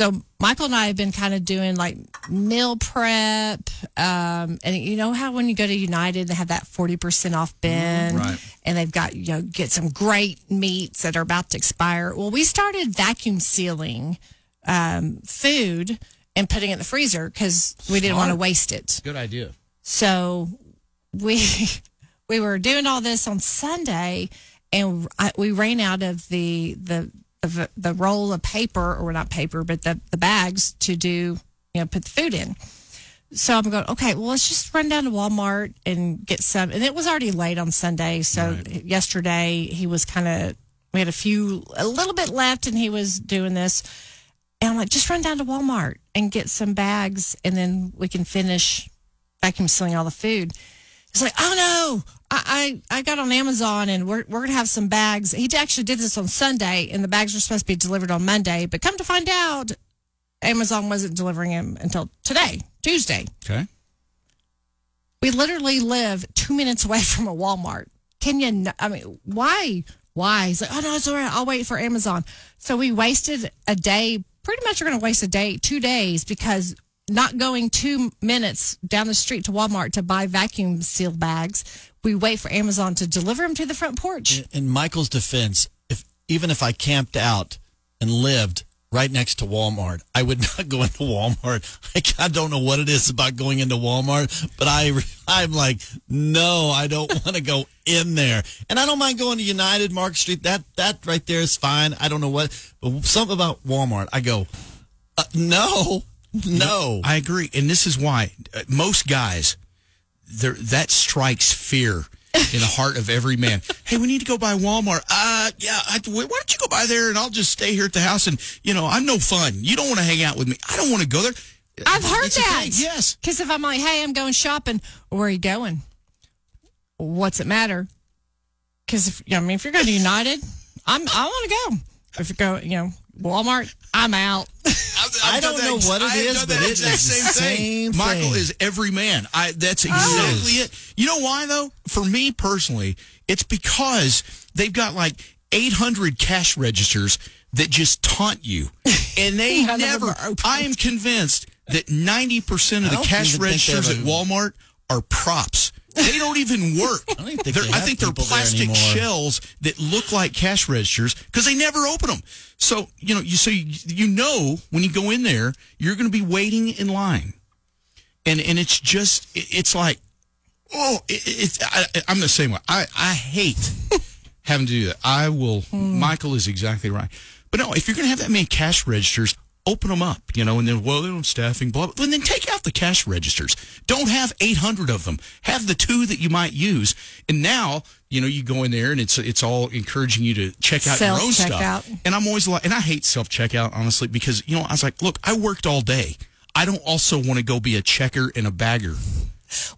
So Michael and I have been kind of doing like meal prep, um, and you know how when you go to United they have that forty percent off bin, Right. and they've got you know get some great meats that are about to expire. Well, we started vacuum sealing um, food and putting it in the freezer because we didn't want to waste it. Good idea. So we we were doing all this on Sunday, and I, we ran out of the the the, the roll of paper, or not paper, but the the bags to do you know put the food in. So I'm going, okay, well, let's just run down to Walmart and get some. And it was already late on Sunday. So yesterday he was kind of, we had a few, a little bit left and he was doing this. And I'm like, just run down to Walmart and get some bags and then we can finish vacuum sealing all the food. He's like, oh no, I, I, I got on Amazon and we're, we're going to have some bags. He actually did this on Sunday and the bags were supposed to be delivered on Monday. But come to find out, Amazon wasn't delivering them until today, Tuesday. Okay. We literally live two minutes away from a Walmart. Can you? kn- I mean, why? Why? He's like, oh no, it's all right. I'll wait for Amazon. So we wasted a day. Pretty much, we're going to waste a day, two days, because not going two minutes down the street to Walmart to buy vacuum seal bags. We wait for Amazon to deliver them to the front porch. in Michael's defense, if even if I camped out and lived right next to Walmart, I would not go into Walmart. Like, I don't know what it is about going into Walmart, but I I'm like, no, I don't want to go in there. And I don't mind going to United Market Street. That that right there is fine. I don't know what, but something about Walmart, I go, uh, no, no. I agree, and this is why uh, most guys that strikes fear in the heart of every man. hey, we need to go by Walmart. Uh, yeah, I, why don't you go by there and I'll just stay here at the house and you know I'm no fun. You don't want to hang out with me. I don't want to go there. I've heard It's that. thing, Yes. Because if I'm like, hey, I'm going shopping, where are you going? What's it matter? Because if I mean, if you're going to United, I'm I want to go. If you go, you know, Walmart, I'm out. I don't know what it is, but it is the same Michael thing. Michael is every man. I that's exactly it. You know why though? For me personally, it's because they've got like 800 cash registers that just taunt you, and they None of them never. I am convinced that 90 percent of the cash even think they registers at Walmart are props. They don't even work. I think They're- they I think they're plastic shells that look like cash registers because they never open them. So you know, you so you, you know when you go in there, you're going to be waiting in line, and and it's just it- it's like, oh, it, it's I, I'm the same way. I I hate having to do that. I will. Hmm. Michael is exactly right. But no, if you're going to have that many cash registers. Open them up, you know, and then well, they don't have staffing, blah, blah. And then take out the cash registers. Don't have 800 of them. Have the two that you might use. And now, you know, you go in there and it's it's all encouraging you to check out your own stuff. And I'm always like, and I hate self checkout honestly because you know I was like, look, I worked all day. I don't also want to go be a checker and a bagger.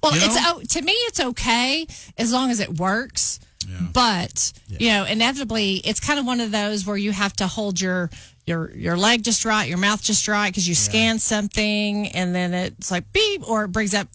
Well, You it's know? oh, to me, it's okay as long as it works. Yeah. But you know, inevitably, it's kind of one of those where you have to hold your your your leg just right, your mouth just right, because you scan something and then it's like beep, or it brings up.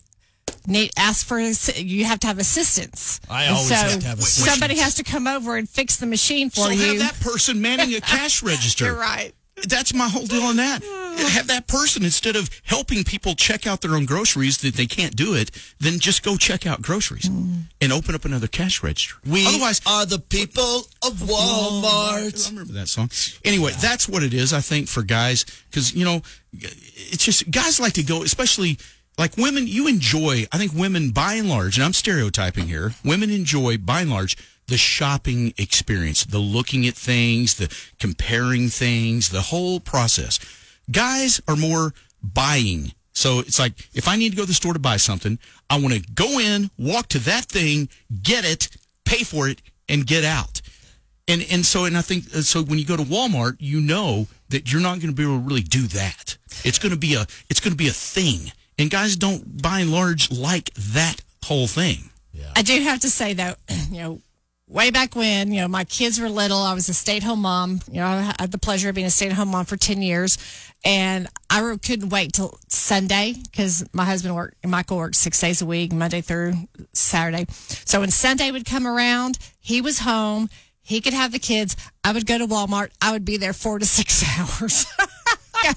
Need ask for you have to have assistance. I always so have to have assistance. somebody has to come over and fix the machine for So you. have that person manning a cash register. You're right. That's my whole deal on that. Have that person instead of helping people check out their own groceries that they can't do it, then just go check out groceries mm. and open up another cash register. We Otherwise, are the people of Walmart. I remember that song. Anyway, that's what it is, I think, for guys. Because, you know, it's just guys like to go, especially like women, you enjoy, I think women by and large, and I'm stereotyping here, women enjoy by and large the shopping experience, the looking at things, the comparing things, the whole process. Guys are more buying. So it's like if I need to go to the store to buy something, I want to go in, walk to that thing, get it, pay for it, and get out. And and so and I think uh, so when you go to Walmart, you know that you're not going to be able to really do that. It's going to be a it's going to be a thing, and guys don't by and large like that whole thing. Yeah. I do have to say though, you know, way back when, you know, my kids were little, I was a stay-at-home mom. You know, I had the pleasure of being a stay-at-home mom for 10 years. And I couldn't wait till Sunday because my husband worked, Michael worked six days a week, Monday through Saturday. So when Sunday would come around, he was home. He could have the kids. I would go to Walmart. I would be there four to six hours.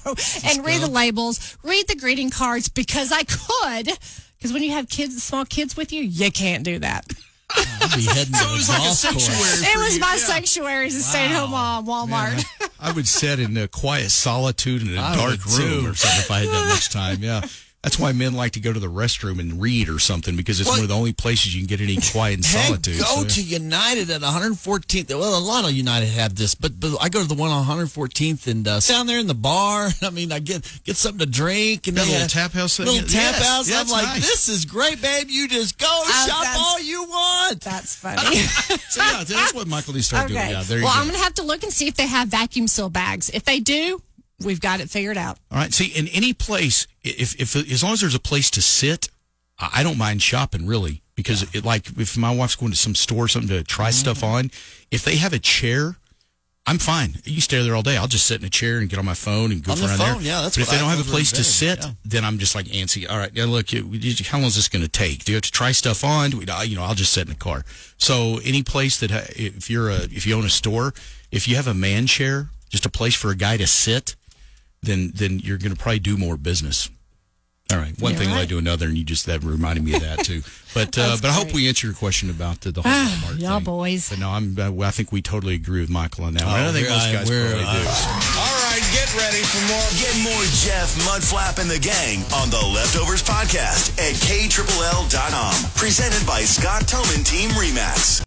Go and read the labels, read the greeting cards because I could. Because when you have kids, small kids with you, you can't do that. I'd be heading to So it the was like a golf sanctuary. It was you, my yeah. sanctuary as a stay-at-home mom, Walmart. I would sit in a quiet solitude in a I dark room too. or something if I had that much time. Yeah. That's why men like to go to the restroom and read or something because it's Well, one of the only places you can get any quiet and Heck, solitude. go So, yeah. to United at 114th. Well, a lot of United have this, but, but I go to the one on 114th and uh, sit down there in the bar. I mean, I get get something to drink and That they little have- tap house thing? Little Yes, tap house. yeah, I'm like, nice. this is great, babe. You just go Oh, shop all you want. That's funny. So, yeah, that's what Michael needs to start doing. Yeah, there you well, go. I'm going to have to look and see if they have vacuum seal bags. If they do, we've got it figured out. All right. See, in any place, if, if as long as there's a place to sit, I I don't mind shopping really because it, like if my wife's going to some store or something to try mm-hmm. stuff on, if they have a chair, I'm fine. You stay there all day. I'll just sit in a chair and get on my phone and goof On the around phone, there. yeah, that's but if they I don't have a place to sit, invented, then I'm just like antsy. All right, yeah, look, you- you- how long is this going to take? Do you have to try stuff on? Do we, you know, I'll just sit in the car. So any place that if you're a if you own a store, if you have a man chair, just a place for a guy to sit, then then you're going to probably do more business. All right, one You're thing led right. to another, and you just that reminded me of that too. But uh, That's but I hope we answered your question about the, the whole Walmart y'all thing. boys. But no, I'm uh, I think we totally agree with Michael on that. one. I don't think we're- most I- guys we're- probably do. All right, get ready for more. Get more Jeff Mudflap and the gang on the Leftovers podcast at KLLL.com. Presented by Scott Tobin Team Remax.